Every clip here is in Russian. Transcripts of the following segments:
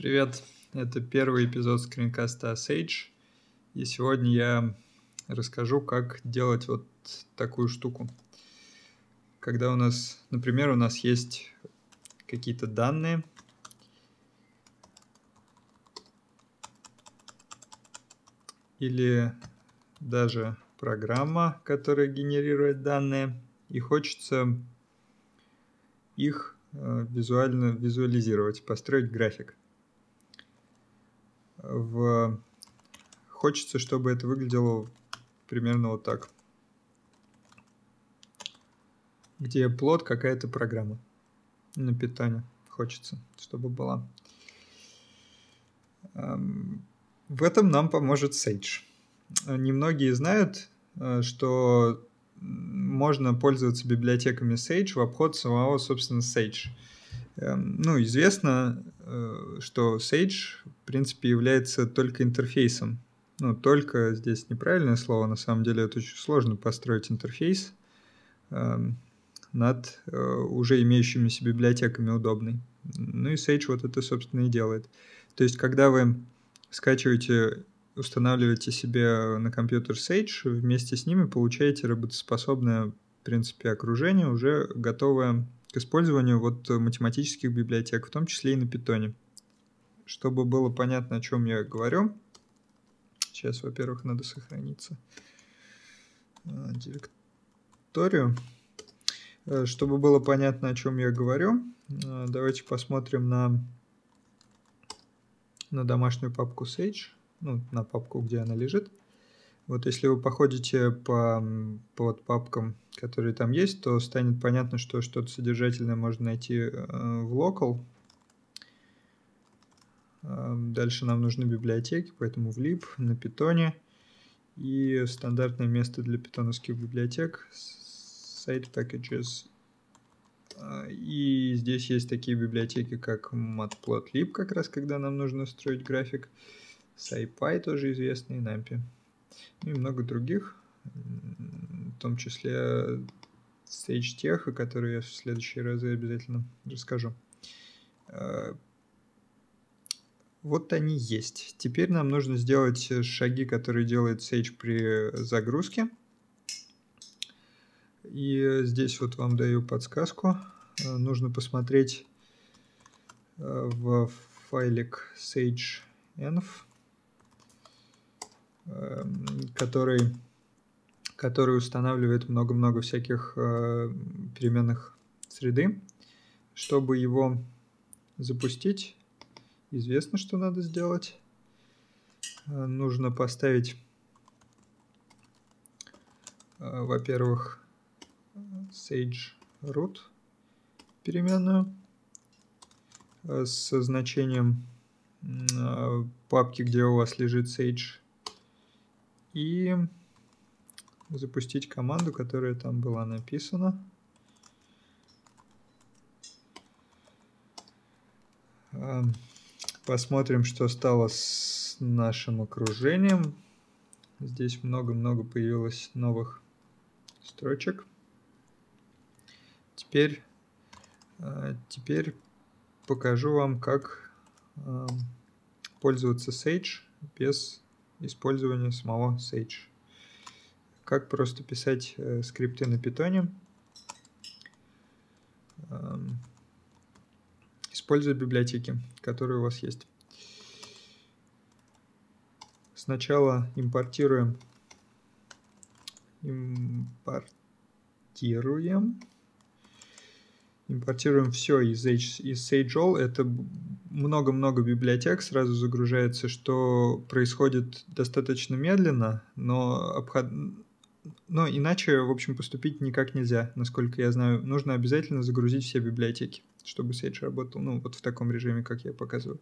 Привет, это первый эпизод скринкаста Sage, и сегодня я расскажу, как делать вот такую штуку. Когда у нас, например, у нас есть какие-то данные, или даже программа, которая генерирует данные, и хочется их э, визуально визуализировать, построить график. В... Хочется, чтобы это выглядело примерно вот так. Где плод какая-то программа на питание. Хочется, чтобы была. Эм, в этом нам поможет Sage. Немногие знают, э, что можно пользоваться библиотеками Sage в обход самого, собственно, Sage. Эм, ну, известно, э, что Sage, в принципе, является только интерфейсом. Ну, только здесь неправильное слово, на самом деле это очень сложно построить интерфейс эм, над э, уже имеющимися библиотеками удобный. Ну и Sage вот это, собственно, и делает. То есть, когда вы скачиваете, устанавливаете себе на компьютер Sage, вместе с ними получаете работоспособное, в принципе, окружение, уже готовое к использованию вот математических библиотек, в том числе и на питоне. Чтобы было понятно, о чем я говорю, сейчас, во-первых, надо сохраниться а, директорию. Э, чтобы было понятно, о чем я говорю, э, давайте посмотрим на на домашнюю папку Sage, ну, на папку, где она лежит. Вот если вы походите по, по вот папкам, которые там есть, то станет понятно, что что-то содержательное можно найти э, в local. Э, дальше нам нужны библиотеки, поэтому в lib, на питоне. И стандартное место для питоновских библиотек site packages а, и здесь есть такие библиотеки, как matplotlib, как раз когда нам нужно строить график, SciPy тоже известный, NumPy, и много других, в том числе SageTech, о которой я в следующие разы обязательно расскажу. А, вот они есть. Теперь нам нужно сделать шаги, которые делает Sage при загрузке. И здесь вот вам даю подсказку. Нужно посмотреть э, в файлик sage.env, который, который устанавливает много-много всяких э, переменных среды. Чтобы его запустить, известно, что надо сделать. Нужно поставить, во-первых, sage root переменную э, со значением э, папки, где у вас лежит sage и запустить команду, которая там была написана. Эм, посмотрим, что стало с нашим окружением. Здесь много-много появилось новых строчек. Теперь, э, теперь покажу вам, как э, пользоваться Sage без использования самого Sage. Как просто писать э, скрипты на питоне, эм, используя библиотеки, которые у вас есть. Сначала импортируем импортируем импортируем все из, H, из SageAll. Это много-много библиотек сразу загружается, что происходит достаточно медленно, но, обход... но иначе, в общем, поступить никак нельзя, насколько я знаю. Нужно обязательно загрузить все библиотеки, чтобы Sage работал, ну, вот в таком режиме, как я показываю.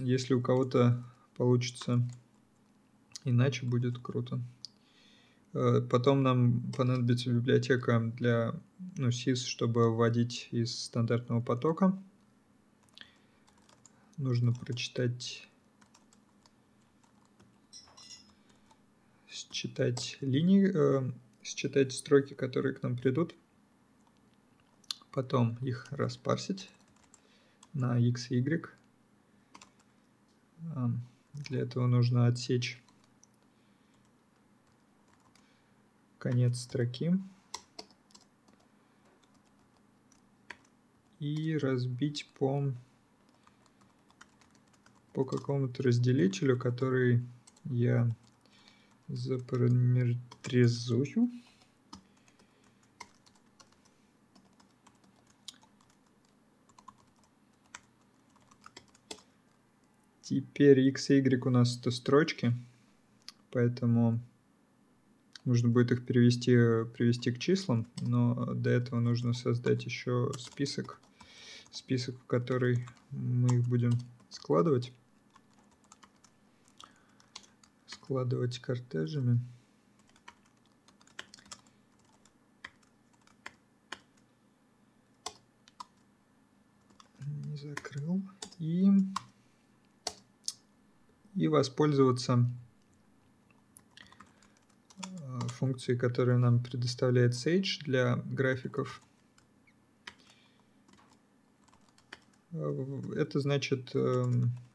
Если у кого-то получится иначе, будет круто. Э, потом нам понадобится библиотека для ну, SIS, чтобы вводить из стандартного потока. Нужно прочитать, считать линии, э, считать строки, которые к нам придут. Потом их распарсить на x и y. Для этого нужно отсечь конец строки и разбить по, по какому-то разделителю, который я запараметризую. Теперь x и y у нас это строчки, поэтому нужно будет их перевести, привести к числам, но до этого нужно создать еще список, список, в который мы их будем складывать. Складывать кортежами. Не закрыл. И и воспользоваться э, функцией, которую нам предоставляет Sage для графиков. Э, это значит, э,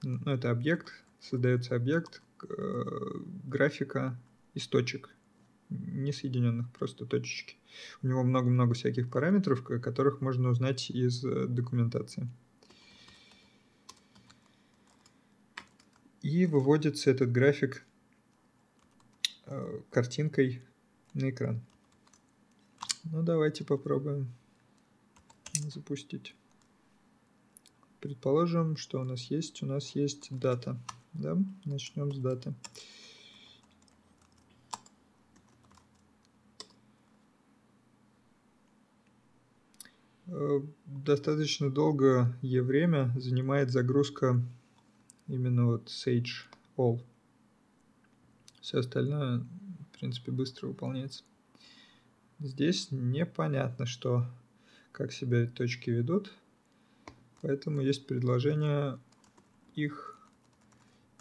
ну, это объект, создается объект графика из точек, не соединенных, просто точечки. У него много-много всяких параметров, которых можно узнать из документации. и выводится этот график э, картинкой на экран. Ну, давайте попробуем запустить. Предположим, что у нас есть. У нас есть дата. Да? Начнем с даты. Э, достаточно долгое время занимает загрузка именно вот Sage All. Все остальное, в принципе, быстро выполняется. Здесь непонятно, что, как себя точки ведут, поэтому есть предложение их,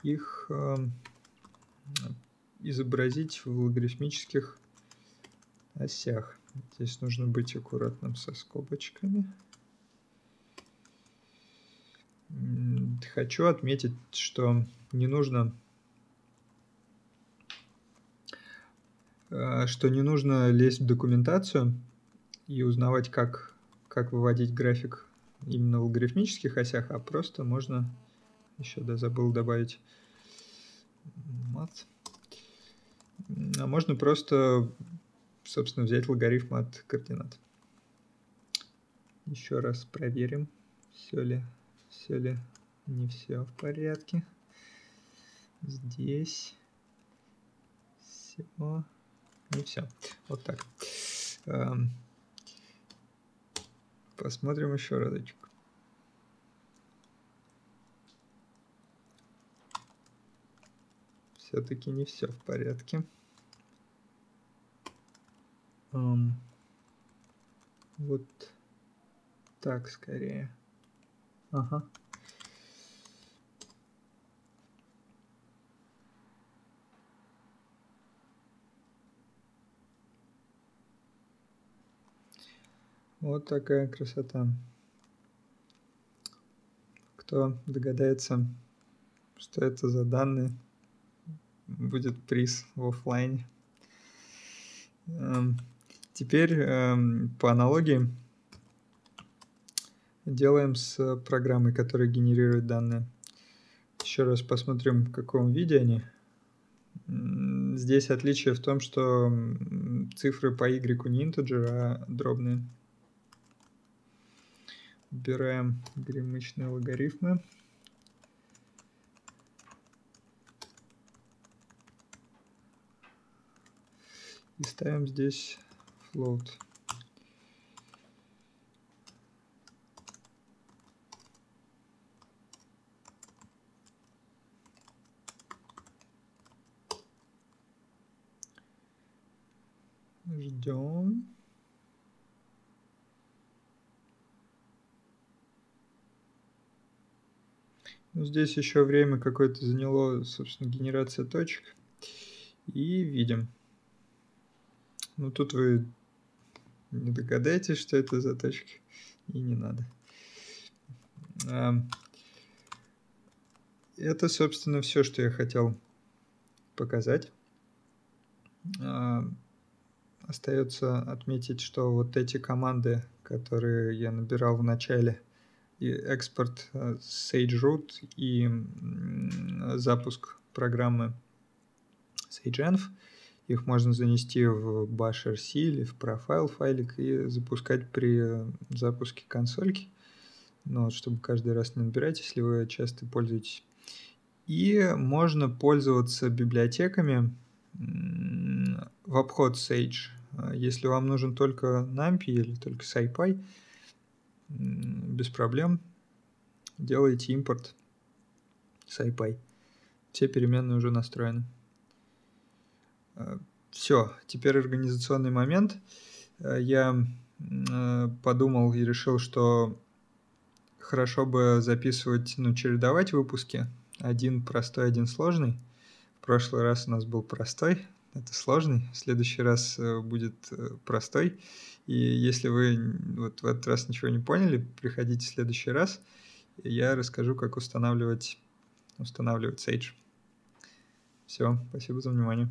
их э, изобразить в логарифмических осях. Здесь нужно быть аккуратным со скобочками. Хочу отметить, что не нужно э, что не нужно лезть в документацию и узнавать, как, как выводить график именно в алгоритмических осях, а просто можно, еще да, забыл добавить мат, а можно просто, собственно, взять логарифм от координат. Еще раз проверим, все ли все ли не все в порядке. Здесь все не все. Вот так. Эм, посмотрим еще разочек. Все-таки не все в порядке. Um, вот так скорее. Ага. Вот такая красота. Кто догадается, что это за данные, будет приз в офлайне. Эм, теперь эм, по аналогии делаем с программой, которая генерирует данные. Еще раз посмотрим, в каком виде они. Здесь отличие в том, что цифры по y не интеджер, а дробные. Убираем гремычные логарифмы. И ставим здесь float. Ждем. Ну, здесь еще время какое-то заняло, собственно, генерация точек. И видим. Ну, тут вы не догадаетесь, что это за точки. И не надо. это, собственно, все, что я хотел показать. Остается отметить, что вот эти команды, которые я набирал в начале, и экспорт э, SageRoot и запуск программы SageEnv, их можно занести в Bash RC или в Profile файлик и запускать при запуске консольки. Ну, вот, чтобы каждый раз не набирать, если вы часто пользуетесь. И можно пользоваться библиотеками в обход Sage. Если вам нужен только NumPy или только SciPy, без проблем делаете импорт SciPy. Все переменные уже настроены. Все, теперь организационный момент. Я подумал и решил, что хорошо бы записывать, ну, чередовать выпуски. Один простой, один сложный. В прошлый раз у нас был простой, это сложный. В следующий раз э, будет э, простой. И если вы вот в этот раз ничего не поняли, приходите в следующий раз. И я расскажу, как устанавливать, устанавливать Sage. Все, спасибо за внимание.